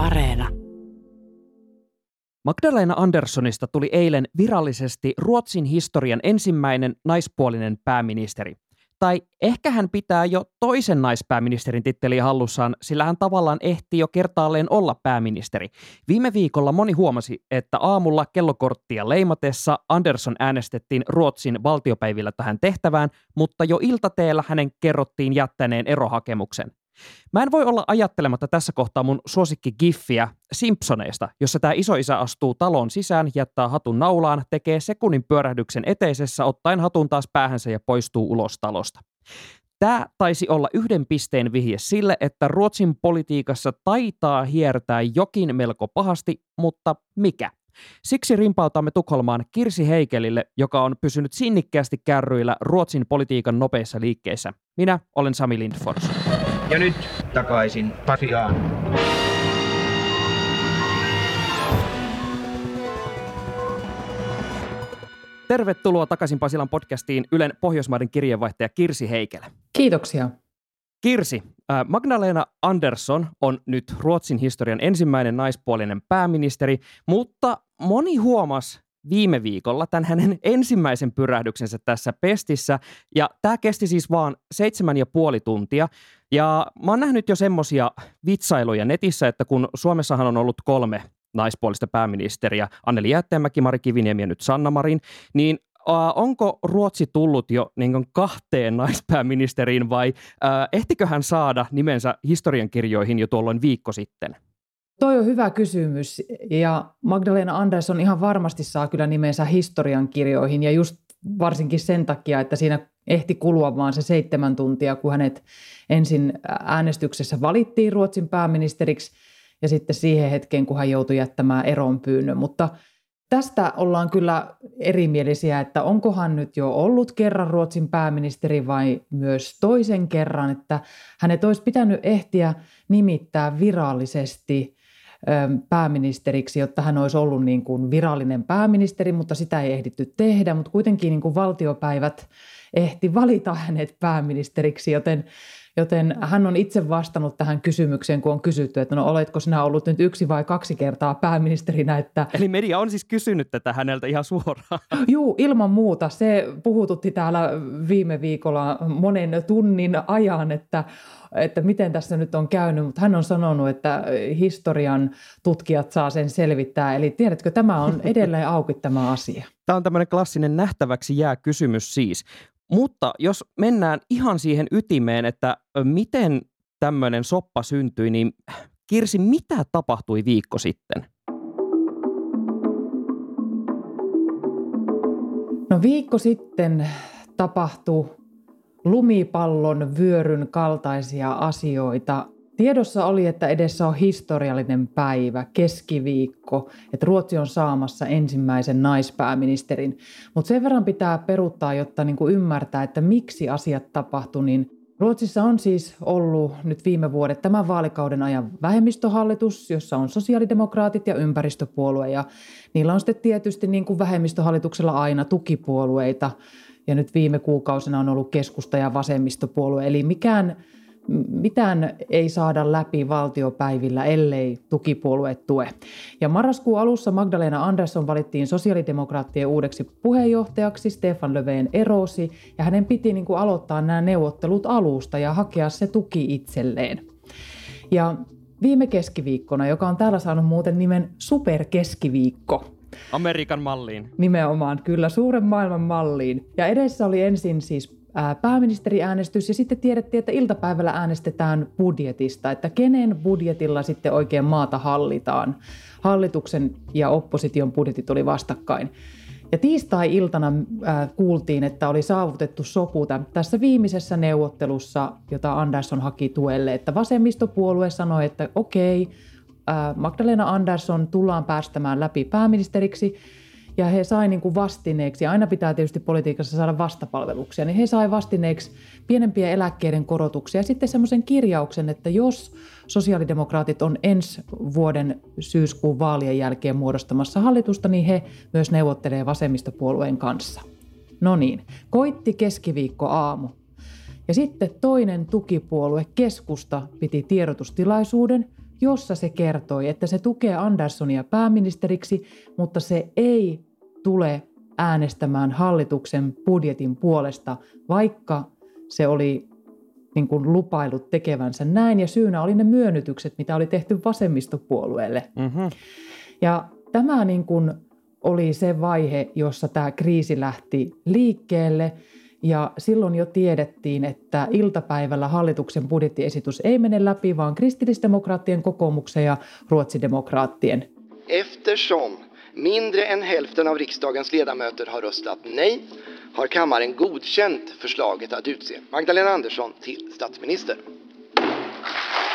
Areena. Magdalena Anderssonista tuli eilen virallisesti Ruotsin historian ensimmäinen naispuolinen pääministeri. Tai ehkä hän pitää jo toisen naispääministerin titteliä hallussaan, sillä hän tavallaan ehti jo kertaalleen olla pääministeri. Viime viikolla moni huomasi, että aamulla kellokorttia leimatessa Andersson äänestettiin Ruotsin valtiopäivillä tähän tehtävään, mutta jo iltateellä hänen kerrottiin jättäneen erohakemuksen. Mä en voi olla ajattelematta tässä kohtaa mun suosikki Giffiä Simpsoneista, jossa tämä isoisä astuu talon sisään, jättää hatun naulaan, tekee sekunnin pyörähdyksen eteisessä, ottaen hatun taas päähänsä ja poistuu ulos talosta. Tämä taisi olla yhden pisteen vihje sille, että Ruotsin politiikassa taitaa hiertää jokin melko pahasti, mutta mikä? Siksi rimpautamme Tukholmaan Kirsi Heikelille, joka on pysynyt sinnikkäästi kärryillä Ruotsin politiikan nopeissa liikkeissä. Minä olen Sami Lindfors. Ja nyt takaisin Pasiaan. Tervetuloa takaisin Pasilan podcastiin Ylen Pohjoismaiden kirjeenvaihtaja Kirsi Heikelä. Kiitoksia. Kirsi, äh, Magdalena Andersson on nyt Ruotsin historian ensimmäinen naispuolinen pääministeri, mutta moni huomasi viime viikolla tämän hänen ensimmäisen pyrähdyksensä tässä pestissä. Ja tämä kesti siis vaan seitsemän ja puoli tuntia. Ja mä oon nähnyt jo semmosia vitsailuja netissä, että kun Suomessahan on ollut kolme naispuolista pääministeriä, Anneli Jäätteenmäki, Mari Kiviniemi ja nyt Sanna Marin, niin Uh, onko Ruotsi tullut jo niin kahteen naispääministeriin vai uh, ehtikö hän saada nimensä historiankirjoihin jo tuolloin viikko sitten? Toi on hyvä kysymys ja Magdalena Andersson ihan varmasti saa kyllä nimensä historiankirjoihin ja just varsinkin sen takia, että siinä ehti kulua vaan se seitsemän tuntia, kun hänet ensin äänestyksessä valittiin Ruotsin pääministeriksi ja sitten siihen hetkeen, kun hän joutui jättämään eronpyynnön. Mutta tästä ollaan kyllä erimielisiä, että onkohan nyt jo ollut kerran Ruotsin pääministeri vai myös toisen kerran, että hänet olisi pitänyt ehtiä nimittää virallisesti pääministeriksi, jotta hän olisi ollut niin kuin virallinen pääministeri, mutta sitä ei ehditty tehdä, mutta kuitenkin niin kuin valtiopäivät ehti valita hänet pääministeriksi, joten Joten hän on itse vastannut tähän kysymykseen, kun on kysytty, että no oletko sinä ollut nyt yksi vai kaksi kertaa pääministerinä. Että... Eli media on siis kysynyt tätä häneltä ihan suoraan. Juu, ilman muuta. Se puhututti täällä viime viikolla monen tunnin ajan, että että miten tässä nyt on käynyt, mutta hän on sanonut, että historian tutkijat saa sen selvittää. Eli tiedätkö, tämä on edelleen auki tämä asia. Tämä on tämmöinen klassinen nähtäväksi jää kysymys siis. Mutta jos mennään ihan siihen ytimeen, että miten tämmöinen soppa syntyi, niin Kirsi, mitä tapahtui viikko sitten? No viikko sitten tapahtui lumipallon vyöryn kaltaisia asioita. Tiedossa oli, että edessä on historiallinen päivä, keskiviikko, että Ruotsi on saamassa ensimmäisen naispääministerin. Mutta sen verran pitää peruuttaa, jotta niinku ymmärtää, että miksi asiat tapahtu, niin Ruotsissa on siis ollut nyt viime vuodet tämän vaalikauden ajan vähemmistöhallitus, jossa on sosiaalidemokraatit ja ympäristöpuolue. Ja niillä on sitten tietysti niin kuin vähemmistöhallituksella aina tukipuolueita. Ja nyt viime kuukausina on ollut keskusta ja vasemmistopuolue. Eli mikään mitään ei saada läpi valtiopäivillä, ellei tukipuolueet tue. Ja marraskuun alussa Magdalena Andersson valittiin sosiaalidemokraattien uudeksi puheenjohtajaksi, Stefan Löfven erosi, ja hänen piti niin kuin aloittaa nämä neuvottelut alusta ja hakea se tuki itselleen. Ja viime keskiviikkona, joka on täällä saanut muuten nimen superkeskiviikko, Amerikan malliin. Nimenomaan, kyllä, suuren maailman malliin. Ja edessä oli ensin siis pääministeriäänestys ja sitten tiedettiin, että iltapäivällä äänestetään budjetista, että kenen budjetilla sitten oikein maata hallitaan. Hallituksen ja opposition budjetit oli vastakkain. Ja tiistai-iltana äh, kuultiin, että oli saavutettu sopu tässä viimeisessä neuvottelussa, jota Andersson haki tuelle, että vasemmistopuolue sanoi, että okei, äh, Magdalena Andersson tullaan päästämään läpi pääministeriksi, ja he sai niin kuin vastineeksi, ja aina pitää tietysti politiikassa saada vastapalveluksia, niin he sai vastineeksi pienempiä eläkkeiden korotuksia ja sitten semmoisen kirjauksen, että jos sosiaalidemokraatit on ensi vuoden syyskuun vaalien jälkeen muodostamassa hallitusta, niin he myös neuvottelee vasemmistopuolueen kanssa. No niin, koitti keskiviikko aamu. Ja sitten toinen tukipuolue, keskusta, piti tiedotustilaisuuden – jossa se kertoi, että se tukee Anderssonia pääministeriksi, mutta se ei tule äänestämään hallituksen budjetin puolesta, vaikka se oli niin kuin lupailut tekevänsä näin. Ja syynä oli ne myönnytykset, mitä oli tehty vasemmistopuolueelle. Mm-hmm. Ja tämä niin kuin oli se vaihe, jossa tämä kriisi lähti liikkeelle. Ja silloin jo tiedettiin, että iltapäivällä hallituksen budjettiesitys ei mene läpi, vaan kristillisdemokraattien kokoomuksen ja ruotsidemokraattien. Eftersom mindre än hälften av riksdagens ledamöter har röstat nej har kammaren godkänt förslaget att utse Magdalena Andersson till statsminister.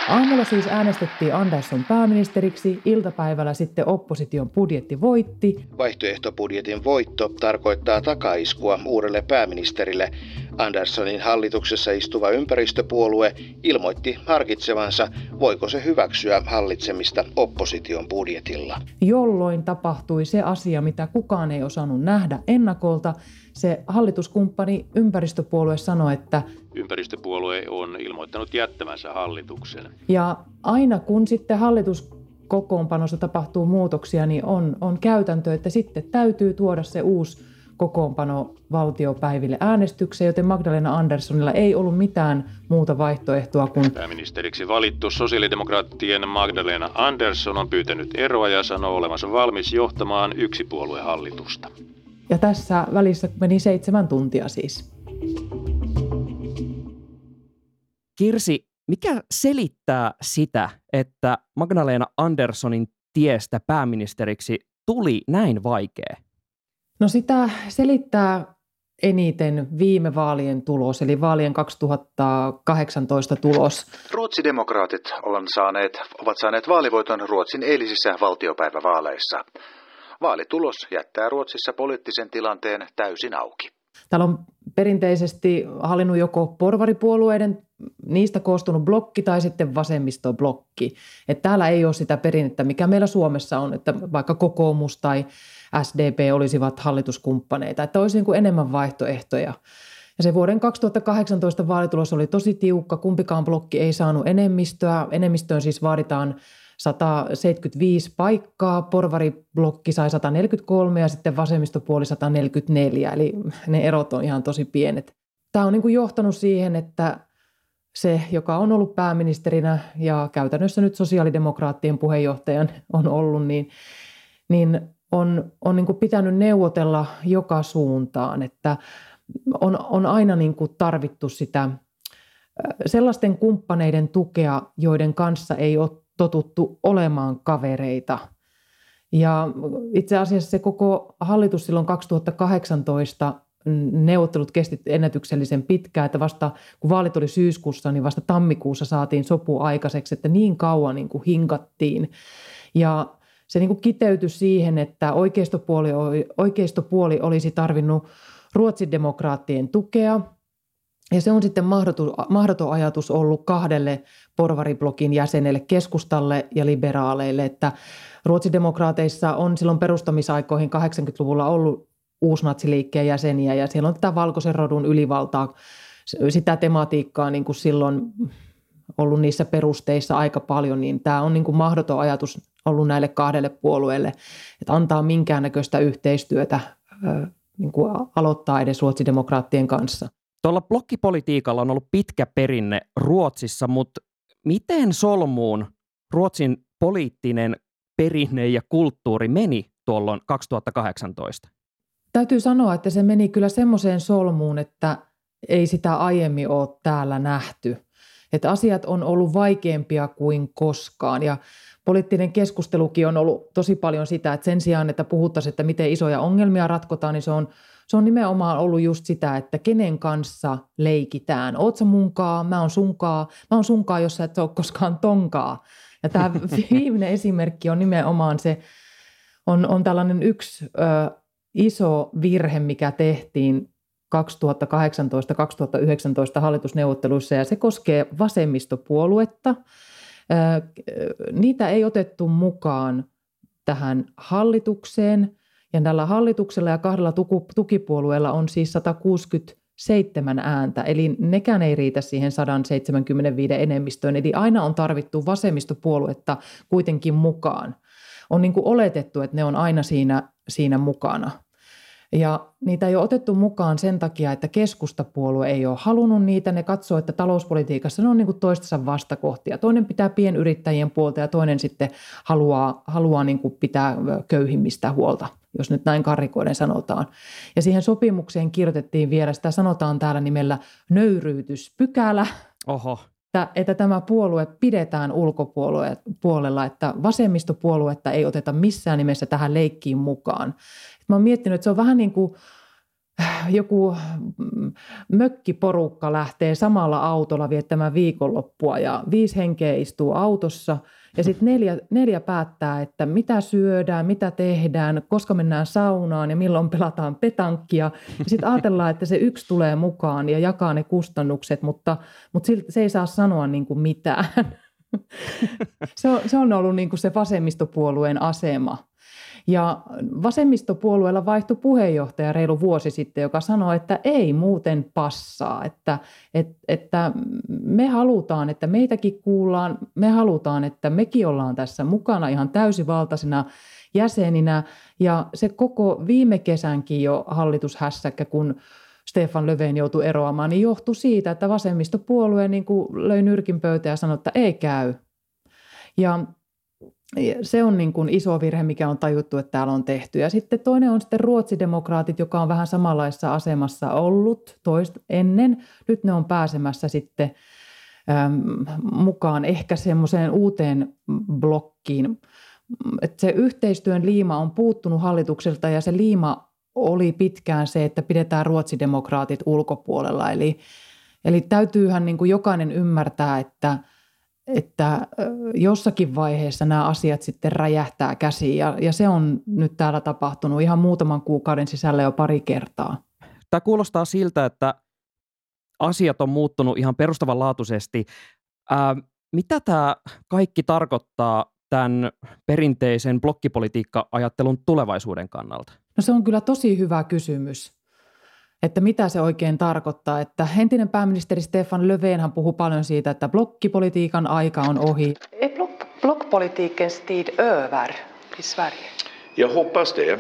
Aamulla siis äänestettiin Andersson pääministeriksi, iltapäivällä sitten opposition budjetti voitti. Vaihtoehtobudjetin voitto tarkoittaa takaiskua uudelle pääministerille. Anderssonin hallituksessa istuva ympäristöpuolue ilmoitti harkitsevansa, voiko se hyväksyä hallitsemista opposition budjetilla. Jolloin tapahtui se asia, mitä kukaan ei osannut nähdä ennakolta, se hallituskumppani ympäristöpuolue sanoi, että ympäristöpuolue on ilmoittanut jättämänsä hallituksen. Ja aina kun sitten hallituskokoonpanossa tapahtuu muutoksia, niin on, on käytäntö, että sitten täytyy tuoda se uusi kokoonpano valtiopäiville äänestykseen, joten Magdalena Anderssonilla ei ollut mitään muuta vaihtoehtoa kuin... Pääministeriksi valittu sosiaalidemokraattien Magdalena Andersson on pyytänyt eroa ja sanoo olevansa valmis johtamaan yksipuoluehallitusta. Ja tässä välissä meni seitsemän tuntia siis. Kirsi, mikä selittää sitä, että Magdalena Anderssonin tiestä pääministeriksi tuli näin vaikea? No sitä selittää eniten viime vaalien tulos, eli vaalien 2018 tulos. Ruotsidemokraatit ovat saaneet, ovat saaneet vaalivoiton Ruotsin eilisissä valtiopäivävaaleissa. Vaalitulos jättää Ruotsissa poliittisen tilanteen täysin auki. Täällä on perinteisesti hallinnut joko porvaripuolueiden, niistä koostunut blokki tai sitten vasemmistoblokki. Että täällä ei ole sitä perinnettä, mikä meillä Suomessa on, että vaikka kokoomus tai SDP olisivat hallituskumppaneita, että olisi niin kuin enemmän vaihtoehtoja. Ja se vuoden 2018 vaalitulos oli tosi tiukka, kumpikaan blokki ei saanut enemmistöä. Enemmistöön siis vaaditaan 175 paikkaa, porvariblokki sai 143 ja sitten vasemmistopuoli 144, eli ne erot on ihan tosi pienet. Tämä on niin kuin johtanut siihen, että se, joka on ollut pääministerinä ja käytännössä nyt sosiaalidemokraattien puheenjohtajan on ollut, niin, niin on, on niin kuin pitänyt neuvotella joka suuntaan, että on, on aina niin kuin tarvittu sitä sellaisten kumppaneiden tukea, joiden kanssa ei ole totuttu olemaan kavereita. Ja itse asiassa se koko hallitus silloin 2018 neuvottelut kesti ennätyksellisen pitkään, että vasta kun vaalit oli syyskuussa, niin vasta tammikuussa saatiin sopu aikaiseksi, että niin kauan niin kuin hinkattiin. Ja se niin kuin kiteytyi siihen, että oikeistopuoli, oikeistopuoli olisi tarvinnut Ruotsin demokraattien tukea, ja se on sitten mahdoton, ajatus ollut kahdelle porvariblokin jäsenelle, keskustalle ja liberaaleille, että ruotsidemokraateissa on silloin perustamisaikoihin 80-luvulla ollut uusnatsiliikkeen jäseniä ja siellä on tätä valkoisen rodun ylivaltaa, sitä tematiikkaa niin kuin silloin ollut niissä perusteissa aika paljon, niin tämä on niin kuin mahdoton ajatus ollut näille kahdelle puolueelle, että antaa minkäännäköistä yhteistyötä niin kuin aloittaa edes ruotsidemokraattien kanssa. Tuolla blokkipolitiikalla on ollut pitkä perinne Ruotsissa, mutta miten solmuun Ruotsin poliittinen perinne ja kulttuuri meni tuolloin 2018? Täytyy sanoa, että se meni kyllä semmoiseen solmuun, että ei sitä aiemmin ole täällä nähty. Että asiat on ollut vaikeampia kuin koskaan ja poliittinen keskustelukin on ollut tosi paljon sitä, että sen sijaan, että puhuttaisiin, että miten isoja ongelmia ratkotaan, niin se on se on nimenomaan ollut just sitä, että kenen kanssa leikitään. Oot sä munkaa, mä oon sunkaa, mä oon sunkaa, jos sä et ole koskaan tonkaa. Ja tämä viimeinen esimerkki on nimenomaan se, on, on tällainen yksi ö, iso virhe, mikä tehtiin 2018-2019 hallitusneuvotteluissa ja se koskee vasemmistopuoluetta. Niitä ei otettu mukaan tähän hallitukseen – ja tällä hallituksella ja kahdella tukipuolueella on siis 160 seitsemän ääntä, eli nekään ei riitä siihen 175 enemmistöön, eli aina on tarvittu vasemmistopuoluetta kuitenkin mukaan. On niin kuin oletettu, että ne on aina siinä, siinä mukana. Ja niitä ei ole otettu mukaan sen takia, että keskustapuolue ei ole halunnut niitä. Ne katsoo, että talouspolitiikassa ne on niin kuin toistensa vastakohtia. Toinen pitää pienyrittäjien puolta ja toinen sitten haluaa, haluaa niin kuin pitää köyhimmistä huolta, jos nyt näin karikoiden sanotaan. Ja siihen sopimukseen kirjoitettiin vielä, sitä sanotaan täällä nimellä nöyryytyspykälä. Oho. Että, että tämä puolue pidetään ulkopuolella, että vasemmistopuoluetta ei oteta missään nimessä tähän leikkiin mukaan. Mä oon miettinyt, että se on vähän niin kuin äh, joku mm, mökkiporukka lähtee samalla autolla viettämään viikonloppua ja viisi henkeä istuu autossa ja sitten neljä, neljä päättää, että mitä syödään, mitä tehdään, koska mennään saunaan ja milloin pelataan petankkia. Ja sitten ajatellaan, että se yksi tulee mukaan ja jakaa ne kustannukset, mutta, mutta se ei saa sanoa niin kuin mitään. Se on, se on ollut niin kuin se vasemmistopuolueen asema. Ja vasemmistopuolueella vaihtui puheenjohtaja reilu vuosi sitten, joka sanoi, että ei muuten passaa, että, että, että me halutaan, että meitäkin kuullaan, me halutaan, että mekin ollaan tässä mukana ihan täysivaltaisena jäseninä. Ja se koko viime kesänkin jo hallitushässäkkä, kun Stefan Löfven joutui eroamaan, niin johtui siitä, että vasemmistopuolue niin kuin löi nyrkin pöytä ja sanoi, että ei käy. Ja se on niin kuin iso virhe, mikä on tajuttu, että täällä on tehty. Ja sitten toinen on sitten ruotsidemokraatit, joka on vähän samanlaisessa asemassa ollut toist ennen. Nyt ne on pääsemässä sitten äm, mukaan ehkä semmoiseen uuteen blokkiin. Et se yhteistyön liima on puuttunut hallitukselta ja se liima oli pitkään se, että pidetään ruotsidemokraatit ulkopuolella. Eli, eli täytyyhän niin kuin jokainen ymmärtää, että – että jossakin vaiheessa nämä asiat sitten räjähtää käsiin ja, ja se on nyt täällä tapahtunut ihan muutaman kuukauden sisällä jo pari kertaa. Tämä kuulostaa siltä, että asiat on muuttunut ihan perustavanlaatuisesti. Ää, mitä tämä kaikki tarkoittaa tämän perinteisen blokkipolitiikka-ajattelun tulevaisuuden kannalta? No se on kyllä tosi hyvä kysymys että mitä se oikein tarkoittaa. Että entinen pääministeri Stefan Löfvenhan puhuu paljon siitä, että blokkipolitiikan aika on ohi. Är block, blockpolitikens tid över i Sverige? Jag hoppas det. Eh,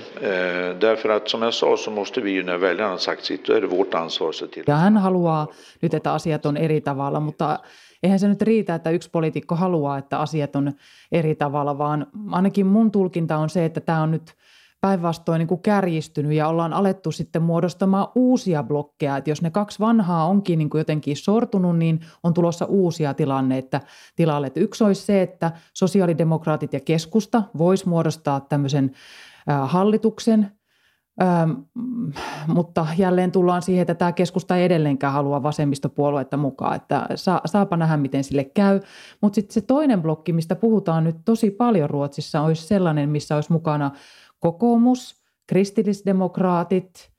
därför att som jag sa så måste vi ju när väljarna sagt sitt, då är det vårt ansvar att se till. Ja hän haluaa nyt, että asiat on eri tavalla, mutta eihän se nyt riitä, että yksi poliitikko haluaa, että asiat on eri tavalla, vaan ainakin mun tulkinta on se, että tämä on nyt – päinvastoin niin kärjistynyt ja ollaan alettu sitten muodostamaan uusia blokkeja. Että jos ne kaksi vanhaa onkin niin kuin jotenkin sortunut, niin on tulossa uusia tilanne, että tilalle. Että yksi olisi se, että sosiaalidemokraatit ja keskusta vois muodostaa tämmöisen hallituksen, Ähm, mutta jälleen tullaan siihen, että tämä keskusta ei edelleenkään halua vasemmistopuoluetta mukaan, että saa, saapa nähdä, miten sille käy. Mutta sitten se toinen blokki, mistä puhutaan nyt tosi paljon Ruotsissa, olisi sellainen, missä olisi mukana kokoomus, kristillisdemokraatit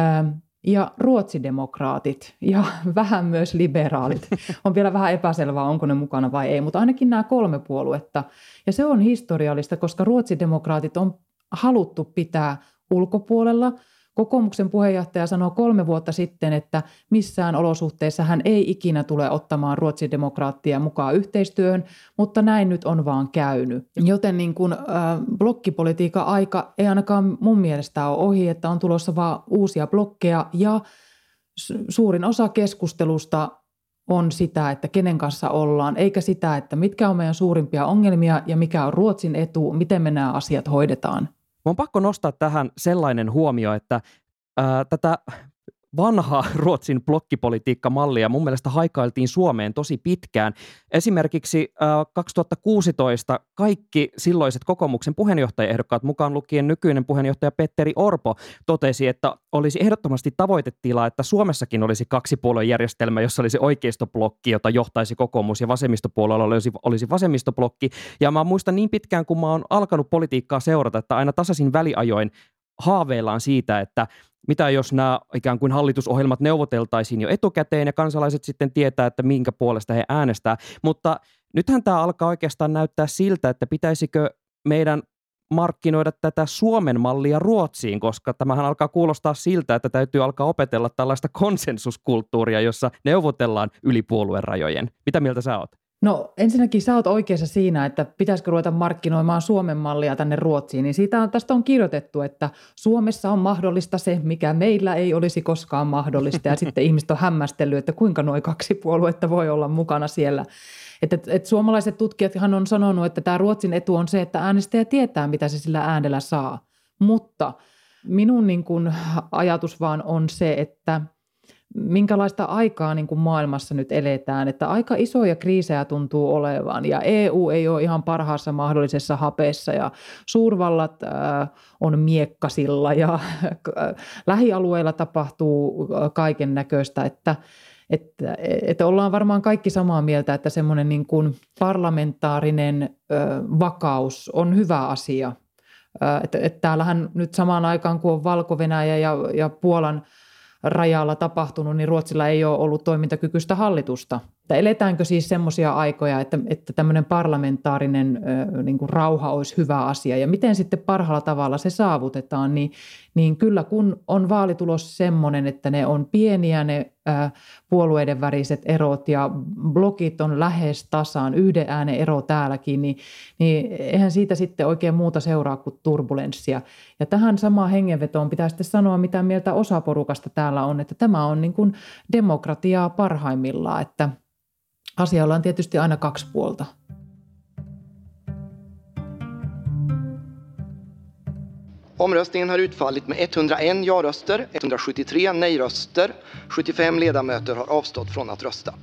ähm, ja ruotsidemokraatit ja vähän myös liberaalit. On vielä vähän epäselvää, onko ne mukana vai ei, mutta ainakin nämä kolme puoluetta. Ja se on historiallista, koska ruotsidemokraatit on haluttu pitää ulkopuolella – Kokoomuksen puheenjohtaja sanoi kolme vuotta sitten, että missään olosuhteissa hän ei ikinä tule ottamaan ruotsidemokraattia mukaan yhteistyöhön, mutta näin nyt on vaan käynyt. Joten niin kuin, äh, blokkipolitiikan aika ei ainakaan mun mielestä ole ohi, että on tulossa vaan uusia blokkeja ja suurin osa keskustelusta on sitä, että kenen kanssa ollaan, eikä sitä, että mitkä on meidän suurimpia ongelmia ja mikä on Ruotsin etu, miten me nämä asiat hoidetaan. Mä on pakko nostaa tähän sellainen huomio, että ää, tätä vanhaa Ruotsin blokkipolitiikkamallia mun mielestä haikailtiin Suomeen tosi pitkään. Esimerkiksi äh, 2016 kaikki silloiset kokoomuksen puheenjohtajaehdokkaat mukaan lukien nykyinen puheenjohtaja Petteri Orpo totesi, että olisi ehdottomasti tavoitetila, että Suomessakin olisi kaksipuoluejärjestelmä, jossa olisi oikeistoblokki, jota johtaisi kokoomus ja vasemmistopuolella olisi, olisi vasemmistoblokki. Ja mä muistan niin pitkään, kun mä oon alkanut politiikkaa seurata, että aina tasaisin väliajoin haaveillaan siitä, että mitä jos nämä ikään kuin hallitusohjelmat neuvoteltaisiin jo etukäteen ja kansalaiset sitten tietää, että minkä puolesta he äänestää. Mutta nythän tämä alkaa oikeastaan näyttää siltä, että pitäisikö meidän markkinoida tätä Suomen mallia Ruotsiin, koska tämähän alkaa kuulostaa siltä, että täytyy alkaa opetella tällaista konsensuskulttuuria, jossa neuvotellaan yli puolueen rajojen. Mitä mieltä sä oot? No ensinnäkin sä oot oikeassa siinä, että pitäisikö ruveta markkinoimaan Suomen mallia tänne Ruotsiin, niin siitä on, tästä on kirjoitettu, että Suomessa on mahdollista se, mikä meillä ei olisi koskaan mahdollista. Ja sitten ihmiset on hämmästellyt, että kuinka noin kaksi puoluetta voi olla mukana siellä. Että, että, että suomalaiset tutkijathan on sanonut, että tämä Ruotsin etu on se, että äänestäjä tietää, mitä se sillä äänellä saa. Mutta minun niin kuin ajatus vaan on se, että – minkälaista aikaa niin kuin maailmassa nyt eletään, että aika isoja kriisejä tuntuu olevan ja EU ei ole ihan parhaassa mahdollisessa hapeessa ja suurvallat äh, on miekkasilla ja äh, lähialueilla tapahtuu äh, kaiken näköistä, että että, että ollaan varmaan kaikki samaa mieltä, että semmoinen niin kuin parlamentaarinen ö, vakaus on hyvä asia. Että, että täällähän nyt samaan aikaan, kun on valko ja, ja Puolan – rajalla tapahtunut, niin Ruotsilla ei ole ollut toimintakykyistä hallitusta. Että eletäänkö siis semmoisia aikoja, että, että tämmöinen parlamentaarinen niin kuin rauha olisi hyvä asia ja miten sitten parhaalla tavalla se saavutetaan, niin, niin kyllä kun on vaalitulos semmoinen, että ne on pieniä ne puolueiden väriset erot ja blokit on lähes tasaan, yhden äänen ero täälläkin, niin, niin eihän siitä sitten oikein muuta seuraa kuin turbulenssia. Ja tähän samaan hengenvetoon pitää sitten sanoa, mitä mieltä osa porukasta täällä on, että tämä on niin kuin demokratiaa parhaimmillaan, että asialla on tietysti aina kaksi puolta. Omröstningen har utfallit med 101 ja-röster, 173 nej-röster. 75 ledamöter har avstått från att rösta.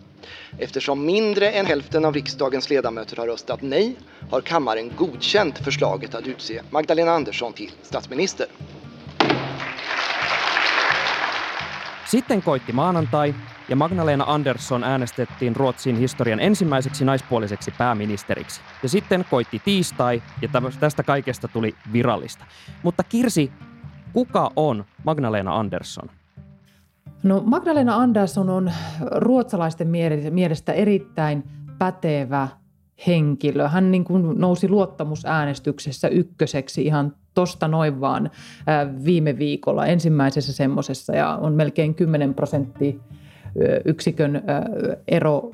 Eftersom mindre än hälften av riksdagens ledamöter har röstat nej har kammaren godkänt förslaget att utse Magdalena Andersson till statsminister. Sitten koitti maanantai ja Magdalena Andersson äänestettiin Ruotsin historian ensimmäiseksi naispuoliseksi pääministeriksi. Ja sitten koitti tiistai ja tästä kaikesta tuli virallista. Mutta Kirsi, kuka on Magdalena Andersson? No Magdalena Andersson on ruotsalaisten mielestä erittäin pätevä henkilö. Hän niin kuin nousi luottamusäänestyksessä ykköseksi ihan tosta noin vaan viime viikolla ensimmäisessä semmoisessa ja on melkein 10 prosenttia yksikön ero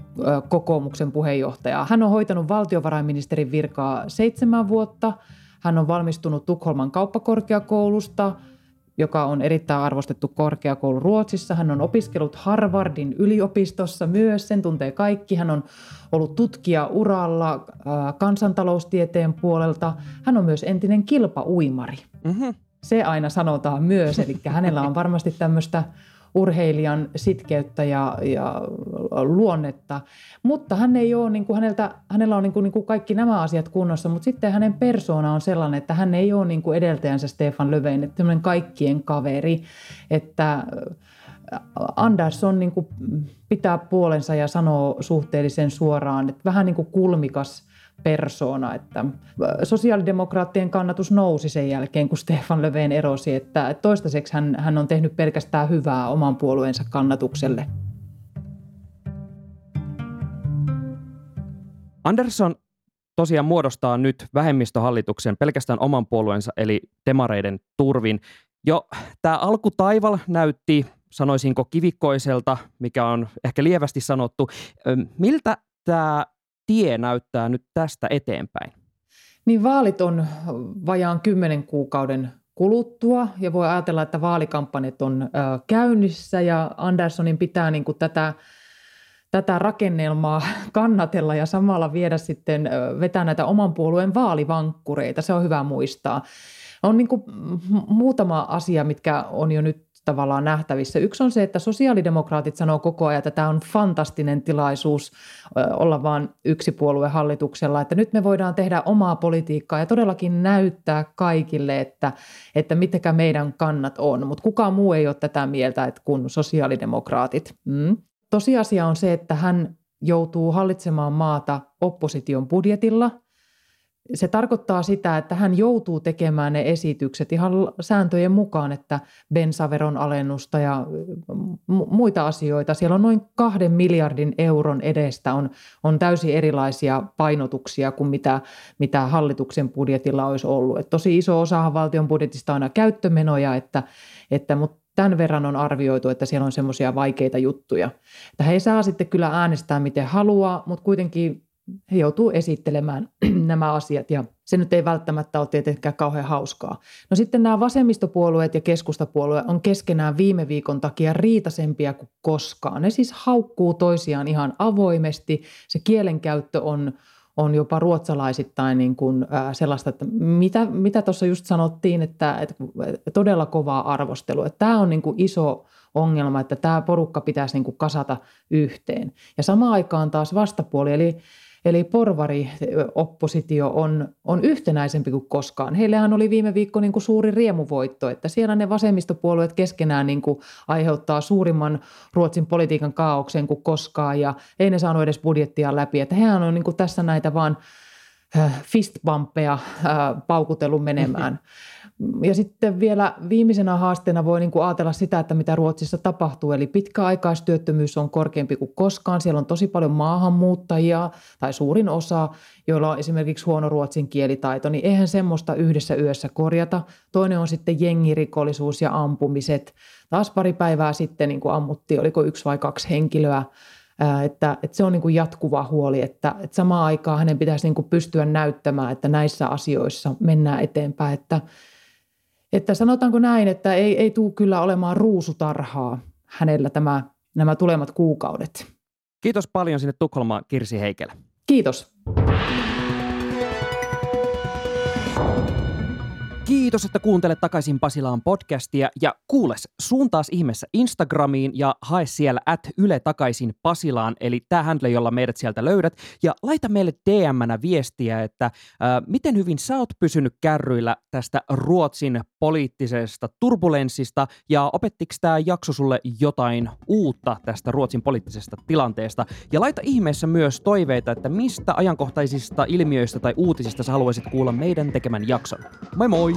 kokoomuksen puheenjohtajaa. Hän on hoitanut valtiovarainministerin virkaa seitsemän vuotta. Hän on valmistunut Tukholman kauppakorkeakoulusta, joka on erittäin arvostettu korkeakoulu Ruotsissa. Hän on opiskellut Harvardin yliopistossa myös, sen tuntee kaikki. Hän on ollut tutkija uralla kansantaloustieteen puolelta. Hän on myös entinen kilpauimari. Mm-hmm. Se aina sanotaan myös, eli hänellä on varmasti tämmöistä urheilijan sitkeyttä ja, ja luonnetta. Mutta hän ei ole, niin kuin häneltä, hänellä on niin kuin, niin kuin kaikki nämä asiat kunnossa, mutta sitten hänen persoona on sellainen, että hän ei ole niin kuin edeltäjänsä Stefan Löfven, että kaikkien kaveri, että Andersson niin kuin pitää puolensa ja sanoo suhteellisen suoraan, että vähän niin kuin kulmikas persoona, että sosiaalidemokraattien kannatus nousi sen jälkeen, kun Stefan Löfven erosi, että toistaiseksi hän, hän on tehnyt pelkästään hyvää oman puolueensa kannatukselle. Andersson tosiaan muodostaa nyt vähemmistöhallituksen pelkästään oman puolueensa eli demareiden turvin. Jo tämä alkutaival näytti, sanoisinko kivikkoiselta, mikä on ehkä lievästi sanottu. Miltä tämä tie näyttää nyt tästä eteenpäin? Niin vaalit on vajaan kymmenen kuukauden kuluttua ja voi ajatella, että vaalikampanjat on käynnissä ja Anderssonin pitää niin kuin tätä, tätä rakennelmaa kannatella ja samalla viedä sitten, vetää näitä oman puolueen vaalivankkureita. Se on hyvä muistaa. On niin kuin muutama asia, mitkä on jo nyt tavallaan nähtävissä. Yksi on se, että sosiaalidemokraatit sanoo koko ajan, että tämä on fantastinen tilaisuus olla vain yksi puolue hallituksella, että nyt me voidaan tehdä omaa politiikkaa ja todellakin näyttää kaikille, että, että mitkä meidän kannat on. Mutta kukaan muu ei ole tätä mieltä että kun sosiaalidemokraatit. Mm. Tosiasia on se, että hän joutuu hallitsemaan maata opposition budjetilla – se tarkoittaa sitä, että hän joutuu tekemään ne esitykset ihan sääntöjen mukaan, että bensaveron alennusta ja muita asioita. Siellä on noin kahden miljardin euron edestä on, on täysin erilaisia painotuksia kuin mitä, mitä hallituksen budjetilla olisi ollut. Et tosi iso osahan valtion budjetista on aina käyttömenoja, että, että mutta tämän verran on arvioitu, että siellä on semmoisia vaikeita juttuja. Että he saa sitten kyllä äänestää miten haluaa, mutta kuitenkin he joutuu esittelemään nämä asiat ja se nyt ei välttämättä ole tietenkään kauhean hauskaa. No sitten nämä vasemmistopuolueet ja keskustapuolue on keskenään viime viikon takia riitasempia kuin koskaan. Ne siis haukkuu toisiaan ihan avoimesti. Se kielenkäyttö on, on jopa ruotsalaisittain niin kuin, sellaista, että mitä, mitä tuossa just sanottiin, että, että todella kovaa arvostelua. Tämä on niin kuin iso ongelma, että tämä porukka pitäisi niin kuin kasata yhteen. Ja samaan aikaan taas vastapuoli, eli Eli porvari-oppositio on, on yhtenäisempi kuin koskaan. Heillähän oli viime viikko niin kuin suuri riemuvoitto, että siellä ne vasemmistopuolueet keskenään niin kuin aiheuttaa suurimman Ruotsin politiikan kaauksen kuin koskaan ja ei ne saanut edes budjettia läpi. Että hehän on niin kuin tässä näitä vaan fistbumpeja äh, paukutellut menemään. Ja sitten vielä viimeisenä haasteena voi niin kuin ajatella sitä, että mitä Ruotsissa tapahtuu. Eli pitkäaikaistyöttömyys on korkeampi kuin koskaan. Siellä on tosi paljon maahanmuuttajia tai suurin osa, joilla on esimerkiksi huono ruotsin kielitaito. Niin eihän semmoista yhdessä yössä korjata. Toinen on sitten jengirikollisuus ja ampumiset. Taas pari päivää sitten niin kuin ammuttiin, oliko yksi vai kaksi henkilöä että, että se on niin kuin jatkuva huoli, että, että samaan aikaan hänen pitäisi niin kuin pystyä näyttämään, että näissä asioissa mennään eteenpäin, että että sanotaanko näin, että ei, ei tule kyllä olemaan ruusutarhaa hänellä tämä, nämä tulemat kuukaudet. Kiitos paljon sinne Tukholmaan Kirsi Heikelä. Kiitos. Kiitos, että kuuntelet takaisin Pasilaan podcastia ja kuules, suuntaas ihmeessä Instagramiin ja hae siellä at Yle takaisin Pasilaan, eli tämä handle, jolla meidät sieltä löydät, ja laita meille DM-nä viestiä, että äh, miten hyvin sä oot pysynyt kärryillä tästä Ruotsin poliittisesta turbulenssista ja opettiko tämä jakso sulle jotain uutta tästä Ruotsin poliittisesta tilanteesta ja laita ihmeessä myös toiveita, että mistä ajankohtaisista ilmiöistä tai uutisista sä haluaisit kuulla meidän tekemän jakson. Moi moi!